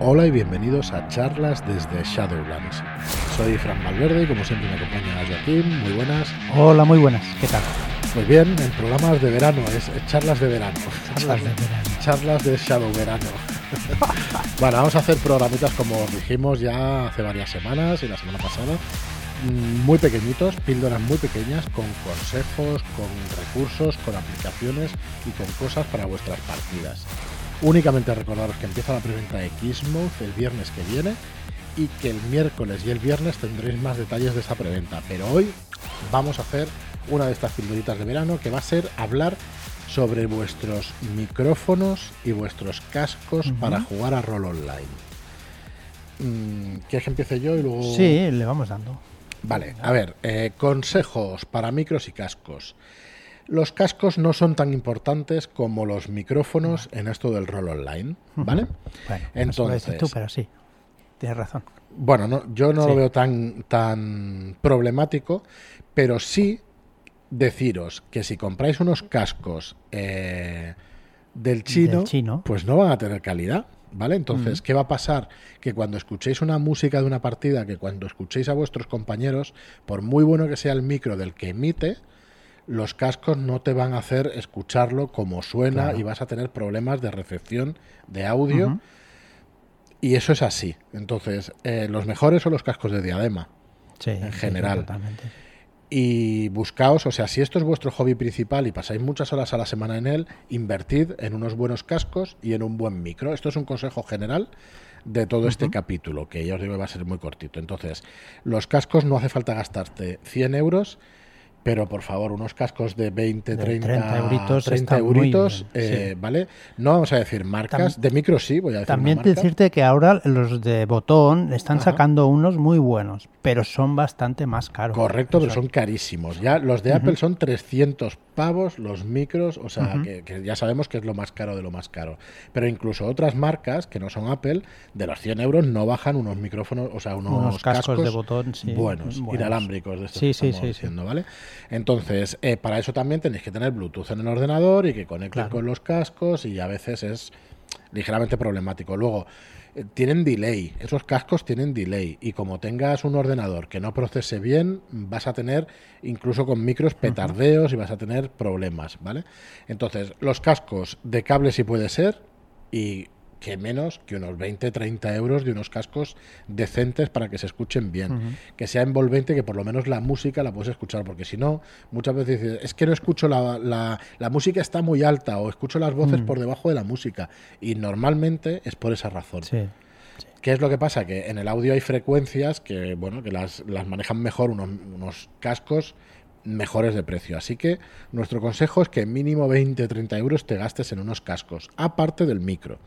Hola y bienvenidos a charlas desde Shadowlands. Soy Fran Valverde y como siempre me acompaña Joaquín. Muy buenas. Hola, muy buenas. ¿Qué tal? Pues bien, en programas de verano, es charlas de verano. Charlas de verano. Charlas de Shadow Verano. bueno, vamos a hacer programitas como dijimos ya hace varias semanas y la semana pasada. Mm, Muy pequeñitos, píldoras muy pequeñas, con consejos, con recursos, con aplicaciones y con cosas para vuestras partidas. Únicamente recordaros que empieza la preventa de Xmouth el viernes que viene y que el miércoles y el viernes tendréis más detalles de esa preventa. Pero hoy vamos a hacer una de estas pildoritas de verano que va a ser hablar sobre vuestros micrófonos y vuestros cascos para jugar a rol online. Mm, ¿Quieres que empiece yo y luego...? Sí, le vamos dando. Vale, a ver, eh, consejos para micros y cascos. Los cascos no son tan importantes como los micrófonos en esto del rol online, ¿vale? Bueno, eso lo Entonces- tú, pero sí. Tienes razón. Bueno, no, yo no Sí. lo veo tan, tan problemático, pero sí deciros que si compráis unos cascos eh, del, chino, Del chino. pues no van a tener calidad. ¿Vale? Entonces, ¿qué va a pasar? Que cuando escuchéis una música de una partida, que cuando escuchéis a vuestros compañeros, por muy bueno que sea el micro del que emite, los cascos no te van a hacer escucharlo como suena Claro. y vas a tener problemas de recepción de audio. Y eso es así. Entonces, eh, los mejores son los cascos de diadema. Sí, En sí, general. Y buscaos, o sea, si esto es vuestro hobby principal y pasáis muchas horas a la semana en él, invertid en unos buenos cascos y en un buen micro. Esto es un consejo general de todo este capítulo, que ya os digo va a ser muy cortito. Entonces, los cascos no hace falta gastarte 100 euros, pero por favor, unos cascos de 20, De 30, 30 euritos 30 está muy euritos, bien, eh, sí. ¿vale? No vamos a decir marcas, Tam- de micro sí, voy a decir También una marca. decirte que ahora los de botón están Ajá. sacando unos muy buenos, pero son bastante más caros. Correcto, pero son carísimos. Ya los de Apple son 300 pavos los micros, o sea, que, que ya sabemos que es lo más caro de lo más caro. Pero incluso otras marcas que no son Apple, de los 100 euros no bajan unos micrófonos, o sea, unos, Unos cascos de botón, sí, buenos, buenos. inalámbricos de estos Sí, que sí, estamos sí, sí. diciendo, ¿vale? Entonces, eh, para eso también tenéis que tener Bluetooth en el ordenador y que conecte Claro. con los cascos y a veces es ligeramente problemático. Luego, eh, tienen delay, esos cascos tienen delay y como tengas un ordenador que no procese bien, vas a tener incluso con micros petardeos y vas a tener problemas, ¿vale? Entonces, los cascos de cable sí puede ser y que menos que unos 20, 30 euros de unos cascos decentes para que se escuchen bien, que sea envolvente, que por lo menos la música la puedes escuchar, porque si no, muchas veces dices, es que no escucho la, la, la música está muy alta o escucho las voces Mm. por debajo de la música y normalmente es por esa razón. Sí. ¿Qué es lo que pasa? Que en el audio hay frecuencias que, bueno, que las, las manejan mejor unos, unos cascos mejores de precio. Así que nuestro consejo es que mínimo 20-30 euros te gastes en unos cascos, aparte del micro.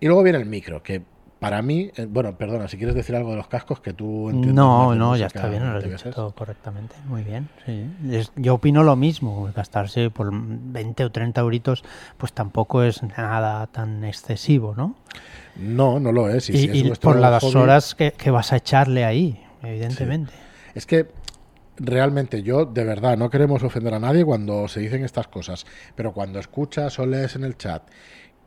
Y luego viene el micro, que para mí, eh, bueno, perdona, si quieres decir algo de los cascos que tú entiendes No, no, ya está bien, lo te dicho todo correctamente. Muy bien, sí. Es- yo opino lo mismo, gastarse por 20 o 30 euritos, pues tampoco es nada tan excesivo, ¿no? No, no lo es. Y, Y, si es y vuestro por las hobby- horas que, que vas a echarle ahí, evidentemente. Es que realmente yo, de verdad, no queremos ofender a nadie cuando se dicen estas cosas, pero cuando escuchas o lees en el chat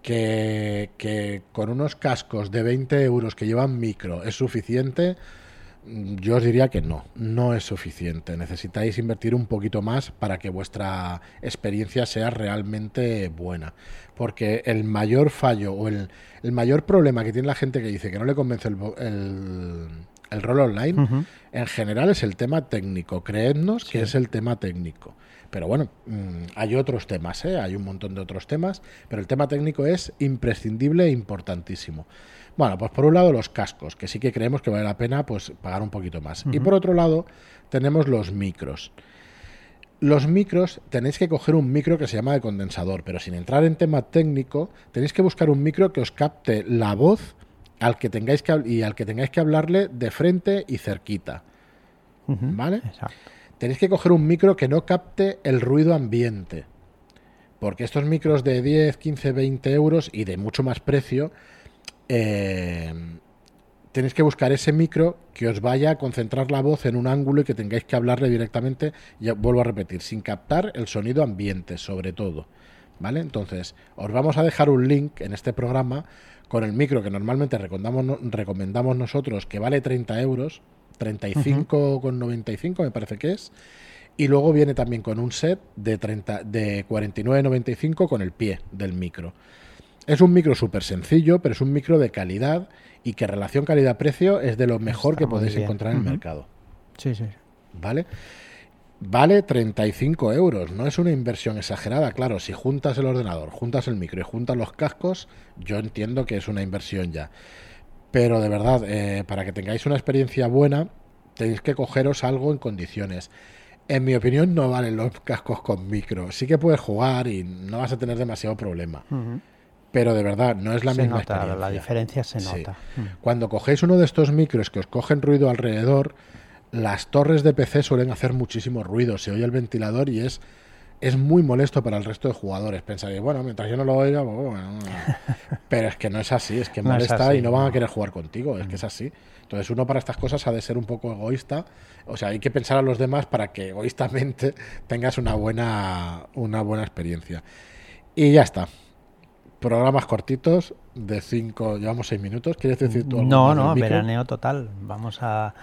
que, que con unos cascos de 20 euros que llevan micro es suficiente, mm, yo os diría que no, no es suficiente. Necesitáis invertir un poquito más para que vuestra experiencia sea realmente buena. Porque el mayor fallo o el, el mayor problema que tiene la gente que dice que no le convence el, el rol online, en general es el tema técnico. Creednos que es el tema técnico. Pero bueno, mm, hay otros temas, ¿eh? hay un montón de otros temas, pero el tema técnico es imprescindible e importantísimo. Bueno, pues por un lado los cascos, que sí que creemos que vale la pena pues pagar un poquito más. Y por otro lado tenemos los micros. Los micros, tenéis que coger un micro que se llama de condensador, pero sin entrar en tema técnico, tenéis que buscar un micro que os capte la voz al que tengáis que, y al que tengáis que hablarle de frente y cerquita. ¿Vale? Exacto. Tenéis que coger un micro que no capte el ruido ambiente. Porque estos micros de 10, 15, 20 euros y de mucho más precio, eh, tenéis que buscar ese micro que os vaya a concentrar la voz en un ángulo y que tengáis que hablarle directamente, ya vuelvo a repetir, sin captar el sonido ambiente, sobre todo. ¿Vale? Entonces, os vamos a dejar un link en este programa con el micro que normalmente recomendamos, recomendamos nosotros, que vale 30 euros, 35,95 me parece que es, y luego viene también con un set de, 30, de 49,95 con el pie del micro. Es un micro súper sencillo, pero es un micro de calidad y que relación calidad-precio es de lo mejor que podéis encontrar en el mercado. Sí, sí. ¿Vale? Vale 35 euros, no es una inversión exagerada. Claro, si juntas el ordenador, juntas el micro y juntas los cascos, yo entiendo que es una inversión ya. Pero de verdad, eh, para que tengáis una experiencia buena, tenéis que cogeros algo en condiciones. En mi opinión, no valen los cascos con micro. Sí que puedes jugar y no vas a tener demasiado problema. Pero de verdad, no es la misma experiencia. La diferencia se nota. Cuando cogéis uno de estos micros que os cogen ruido alrededor, las torres de PC suelen hacer muchísimo ruido, se oye el ventilador y es, es muy molesto para el resto de jugadores. Pensaréis, bueno, mientras yo no lo oiga, pues bueno, pero es que no es así, es que molesta y no van a querer jugar contigo, es que es así. Entonces uno para estas cosas ha de ser un poco egoísta, o sea, hay que pensar a los demás para que egoístamente tengas una buena, una buena experiencia. Y ya está. Programas cortitos, de 5, llevamos 6 minutos. ¿Quieres decir tú algo No, no, veraneo total. Vamos a,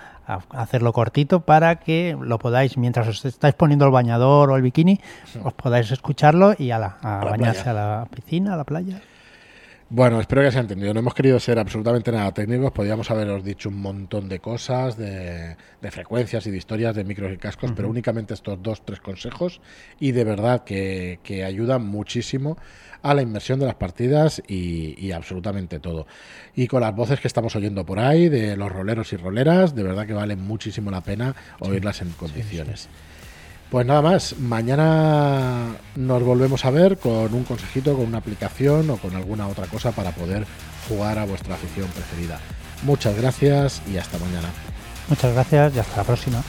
hacerlo cortito para que lo podáis, mientras os estáis poniendo el bañador o el bikini, os podáis escucharlo y a, la, a, bañarse a la piscina, a la playa. Bueno, espero que se haya entendido. No hemos querido ser absolutamente nada técnicos. Podríamos haberos dicho un montón de cosas, de, frecuencias y de historias de micros y cascos, pero únicamente estos dos, tres consejos. Y de verdad que, que ayudan muchísimo a la inmersión de las partidas y, absolutamente todo. Y con las voces que estamos oyendo por ahí, de los roleros y roleras, de verdad que vale muchísimo la pena oírlas en condiciones. Pues nada más, mañana nos volvemos a ver con un consejito, con una aplicación o con alguna otra cosa para poder jugar a vuestra afición preferida. Muchas gracias y hasta mañana. Muchas gracias y hasta la próxima.